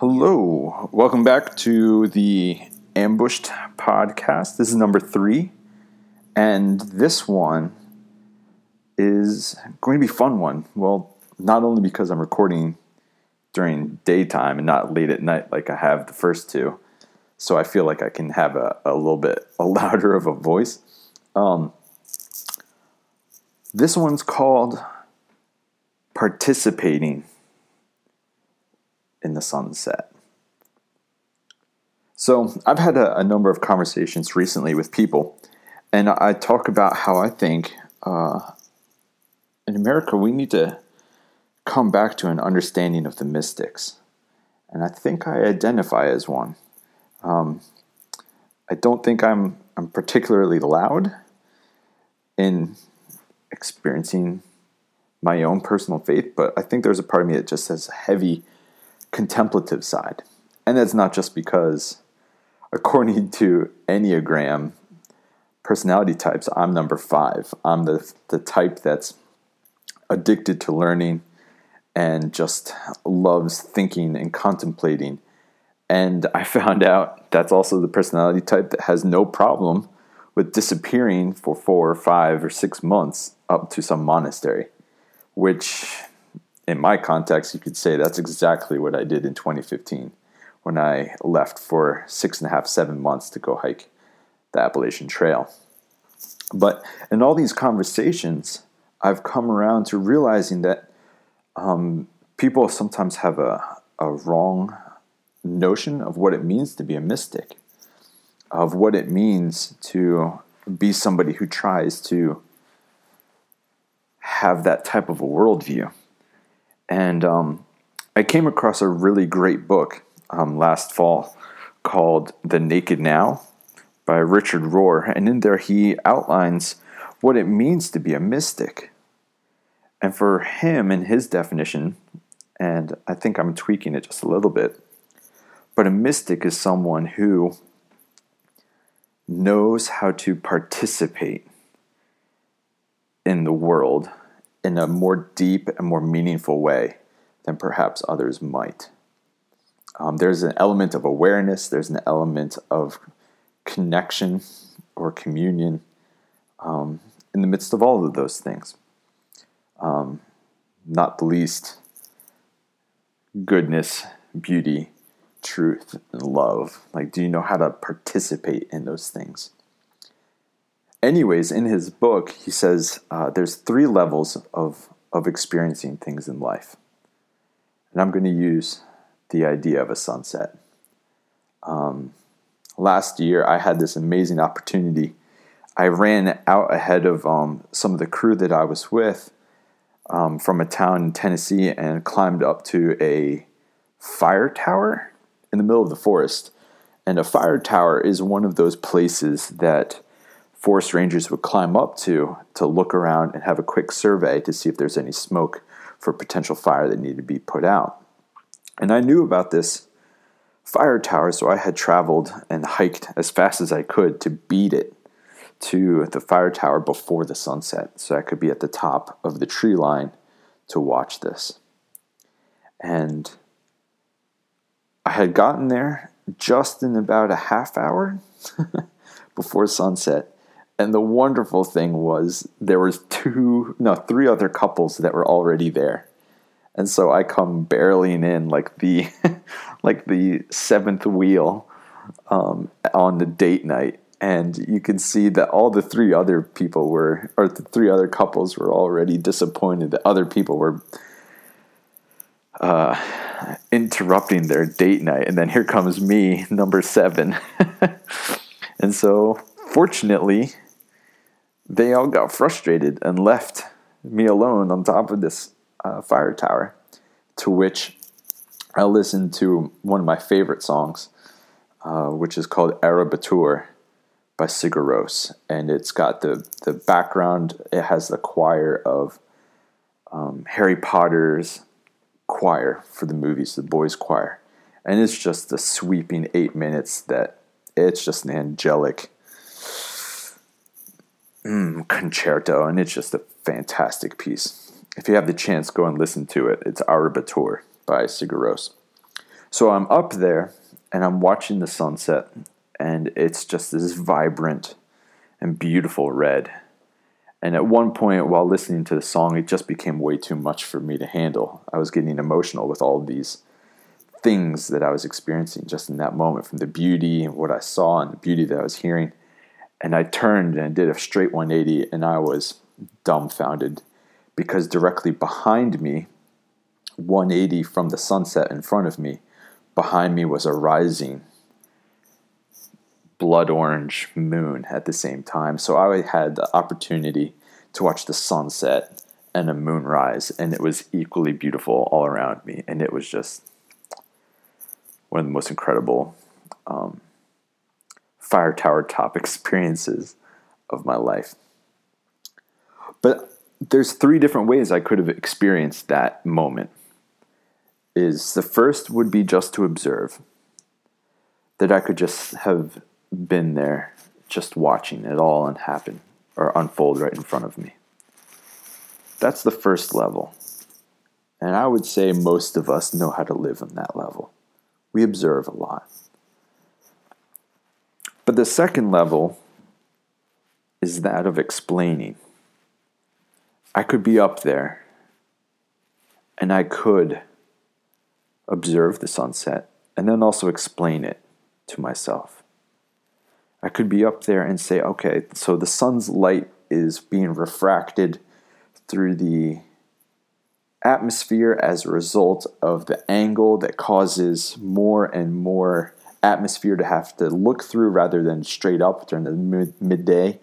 Hello, welcome back to the Ambushed podcast. This is number three, and this one is going to be a fun one. Well, not only because I'm recording during daytime and not late at night like I have the first two, so I feel like I can have a, a little bit a louder of a voice. Um, this one's called Participating the sunset. So, I've had a, a, number of conversations recently with people, and I talk about how I think uh, in America we need to come back to an understanding of the mystics. And I think I identify as one. Um, I don't think I'm, I'm particularly loud in experiencing my own personal faith, but I think there's a part of me that just has heavy contemplative side. And that's not just because, according to Enneagram personality types, I'm number five. I'm the, the type that's addicted to learning and just loves thinking and contemplating. And I found out that's also the personality type that has no problem with disappearing for four or five or six months up to some monastery, which in my context, you could say that's exactly what I did in 2015 when I left for six and a half, seven months to go hike the Appalachian Trail. But in all these conversations, I've come around to realizing that um, people sometimes have a, a wrong notion of what it means to be a mystic, of what it means to be somebody who tries to have that type of a worldview. And um, I came across a really great book um, last fall called The Naked Now by Richard Rohr. And in there, he outlines what it means to be a mystic. And for him, in his definition, and I think I'm tweaking it just a little bit, but a mystic is someone who knows how to participate in the world in a more deep and more meaningful way than perhaps others might. Um, there's an element of awareness, there's an element of connection or communion um, in the midst of all of those things. Um, not the least, goodness, beauty, truth, and love. Like, do you know how to participate in those things? Anyways, in his book, he says uh, there's three levels of, of experiencing things in life. And I'm going to use the idea of a sunset. Um, last year, I had this amazing opportunity. I ran out ahead of um, some of the crew that I was with um, from a town in Tennessee and climbed up to a fire tower in the middle of the forest. And a fire tower is one of those places that forest rangers would climb up to to look around and have a quick survey to see if there's any smoke for potential fire that needed to be put out. And I knew about this fire tower, so I had traveled and hiked as fast as I could to beat it to the fire tower before the sunset so I could be at the top of the tree line to watch this. And I had gotten there just in about a half hour before sunset and the wonderful thing was there was two no three other couples that were already there. And so i come barreling in like the like the seventh wheel um, on the date night. And you can see that all the three other people were or the three other couples were already disappointed that other people were uh, interrupting their date night. And then here comes me number seven. And so fortunately they all got frustrated and left me alone on top of this uh, fire tower. To which I listened to one of my favorite songs, uh, which is called Ára bátur by Sigur Rós. And it's got the, the background, it has the choir of um, Harry Potter's choir for the movies, the boys' choir. And it's just a sweeping eight minutes that it's just an angelic mm, concerto, and it's just a fantastic piece. If you have the chance, go and listen to it. It's Ára bátur by Sigur. So I'm up there and I'm watching the sunset, and it's just this vibrant and beautiful red. And at one point, while listening to the song, it just became way too much for me to handle. I was getting emotional with all these things that I was experiencing just in that moment from the beauty and what I saw and the beauty that I was hearing. And I turned and did a straight 180, and I was dumbfounded because directly behind me, 180 from the sunset in front of me, behind me was a rising blood orange moon at the same time. So I had the opportunity to watch the sunset and a moonrise, and it was equally beautiful all around me. And it was just one of the most incredible um, fire tower top experiences of my life. But there's three different ways I could have experienced that moment. Is the first would be just to observe. That I could just have been there, just watching it all happen or unfold right in front of me. That's the first level. And I would say most of us know how to live on that level. We observe a lot. But the second level is that of explaining. I could be up there and I could observe the sunset and then also explain it to myself. I could be up there and say, okay, so the sun's light is being refracted through the atmosphere as a result of the angle that causes more and more atmosphere to have to look through rather than straight up during the mid- midday.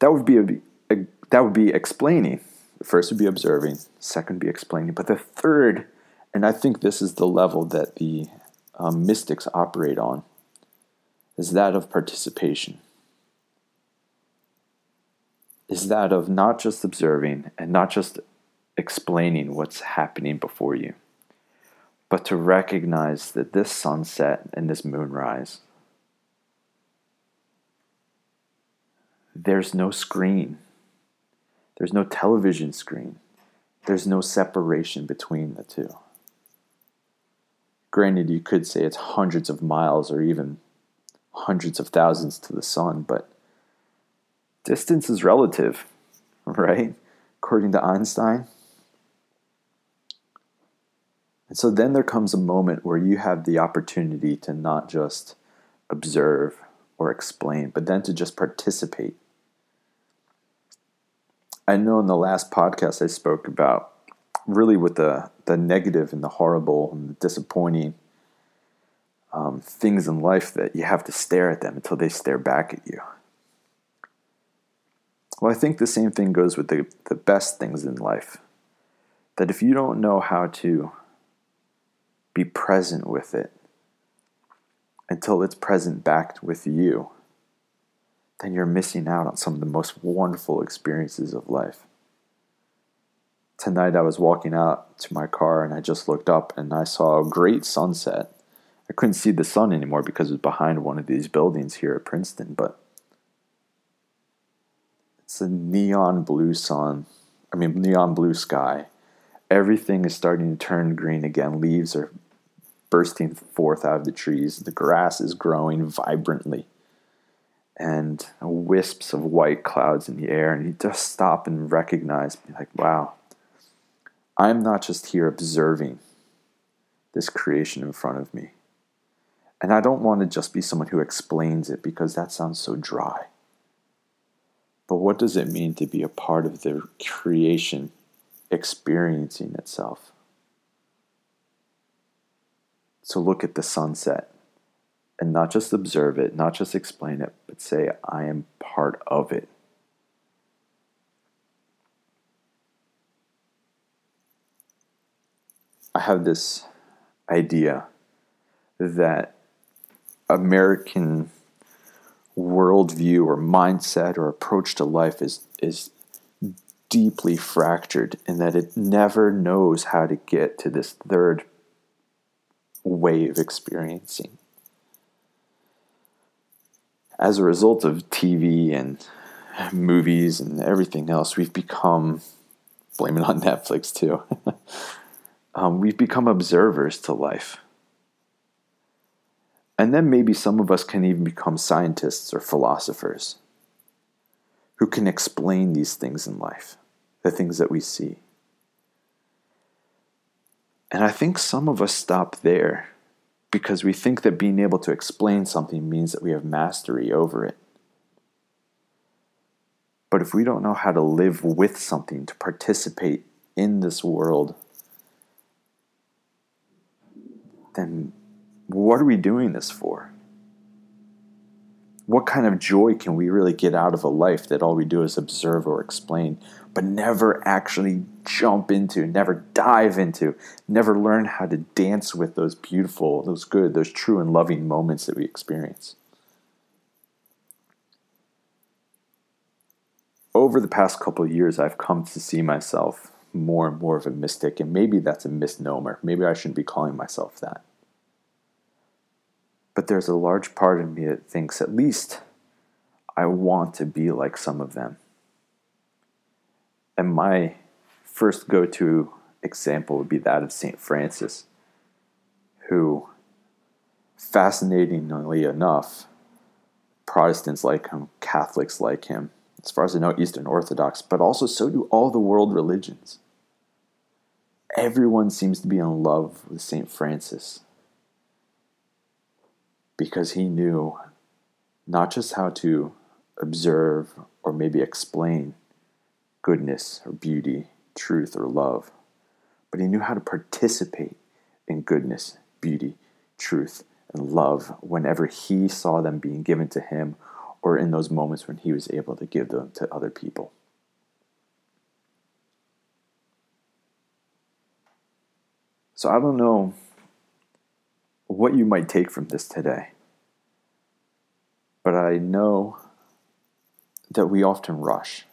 That would be a, a, that would be explaining. The first would be observing. Second would be explaining. But the third, and I think this is the level that the um, mystics operate on, is that of participation. Is that of not just observing and not just explaining what's happening before you but to recognize that this sunset and this moonrise, there's no screen, there's no television screen, there's no separation between the two. Granted, you could say it's hundreds of miles or even hundreds of thousands to the sun, but distance is relative, right? According to Einstein. And so then there comes a moment where you have the opportunity to not just observe or explain, but then to just participate. I know in the last podcast I spoke about really with the, the negative and the horrible and the disappointing um, things in life that you have to stare at them until they stare back at you. Well, I think the same thing goes with the, the best things in life. That if you don't know how to be present with it until it's present back with you, then you're missing out on some of the most wonderful experiences of life. Tonight I was walking out to my car and I just looked up and I saw a great sunset. I couldn't see the sun anymore because it was behind one of these buildings here at Princeton, but it's a neon blue sun. I mean, neon blue sky. Everything is starting to turn green again. Leaves are bursting forth out of the trees. The grass is growing vibrantly. And wisps of white clouds in the air. And you just stop and recognize, like, wow, I'm not just here observing this creation in front of me. And I don't want to just be someone who explains it because that sounds so dry. But what does it mean to be a part of the creation experiencing itself? To look at the sunset and not just observe it, not just explain it, but say, I am part of it. I have this idea that American worldview or mindset or approach to life is, is deeply fractured in that it never knows how to get to this third way of experiencing. As a result of TV and movies and everything else, we've become, blame it on Netflix too, um, we've become observers to life. And then maybe some of us can even become scientists or philosophers who can explain these things in life, the things that we see. And I think some of us stop there because we think that being able to explain something means that we have mastery over it. But if we don't know how to live with something, to participate in this world, then what are we doing this for? What kind of joy can we really get out of a life that all we do is observe or explain, but never actually jump into, never dive into, never learn how to dance with those beautiful, those good, those true and loving moments that we experience? Over the past couple of years, I've come to see myself more and more of a mystic, and maybe that's a misnomer. Maybe I shouldn't be calling myself that. But there's a large part of me that thinks at least I want to be like some of them. And my first go to example would be that of St. Francis, who, fascinatingly enough, Protestants like him, Catholics like him, as far as I know, Eastern Orthodox, but also so do all the world religions. Everyone seems to be in love with St. Francis because he knew not just how to observe or maybe explain goodness or beauty, truth or love, but he knew how to participate in goodness, beauty, truth, and love whenever he saw them being given to him or in those moments when he was able to give them to other people. So I don't know what you might take from this today. But I know that we often rush.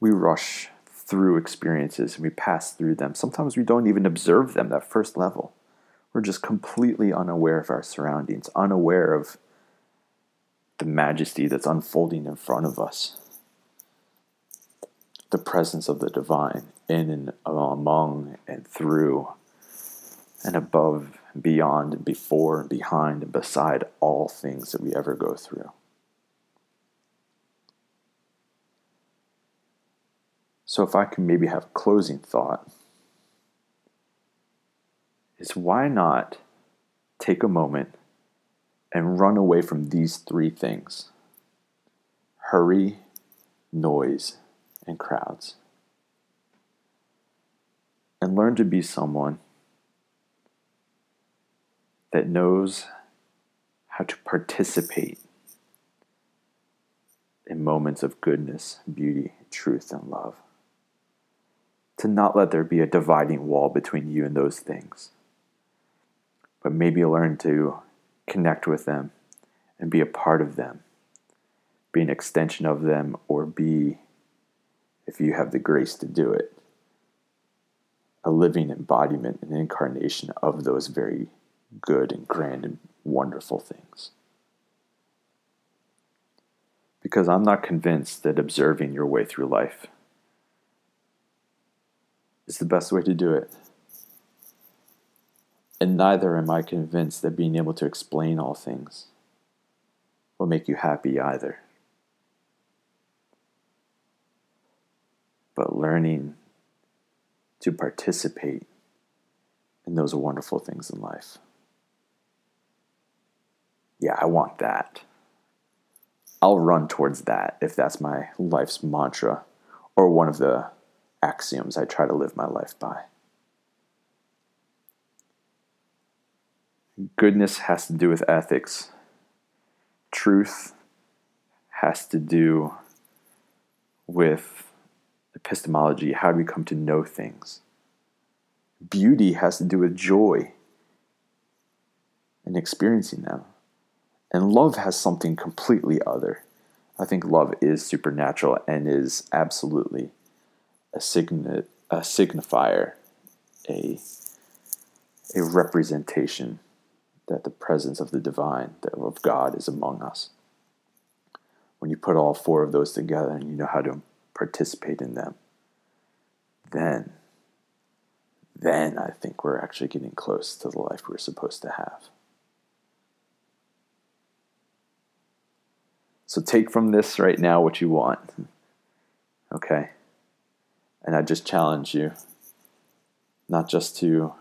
We rush through experiences and we pass through them. Sometimes we don't even observe them that first level. We're just completely unaware of our surroundings, unaware of the majesty that's unfolding in front of us. The presence of the divine in and among and through and above and beyond and before and behind and beside all things that we ever go through. So, if I can maybe have a closing thought, is why not take a moment and run away from these three things hurry, noise, and crowds. And learn to be someone that knows how to participate in moments of goodness, beauty, truth, and love. To not let there be a dividing wall between you and those things, but maybe learn to connect with them and be a part of them, be an extension of them, or be, if you have the grace to do it, a living embodiment, and incarnation of those very good and grand and wonderful things. Because I'm not convinced that observing your way through life is the best way to do it. And neither am I convinced that being able to explain all things will make you happy either. But learning to participate in those wonderful things in life yeah, I want that. I'll run towards that if that's my life's mantra or one of the axioms I try to live my life by. Goodness has to do with ethics. Truth has to do with epistemology. How do we come to know things? Beauty has to do with joy and experiencing them. And love has something completely other. I think love is supernatural and is absolutely a, signi- a signifier, a, a representation that the presence of the divine, of God, is among us. When you put all four of those together and you know how to participate in them, then, then I think we're actually getting close to the life we're supposed to have. So take from this right now what you want. Okay? And I just challenge you not just to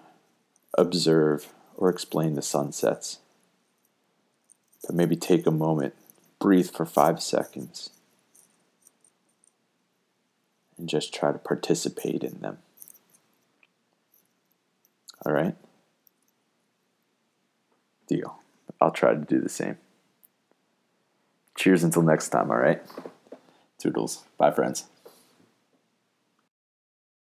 observe or explain the sunsets, but maybe take a moment, breathe for five seconds, and just try to participate in them. All right? Deal. I'll try to do the same. Cheers until next time, all right? Toodles. Bye, friends.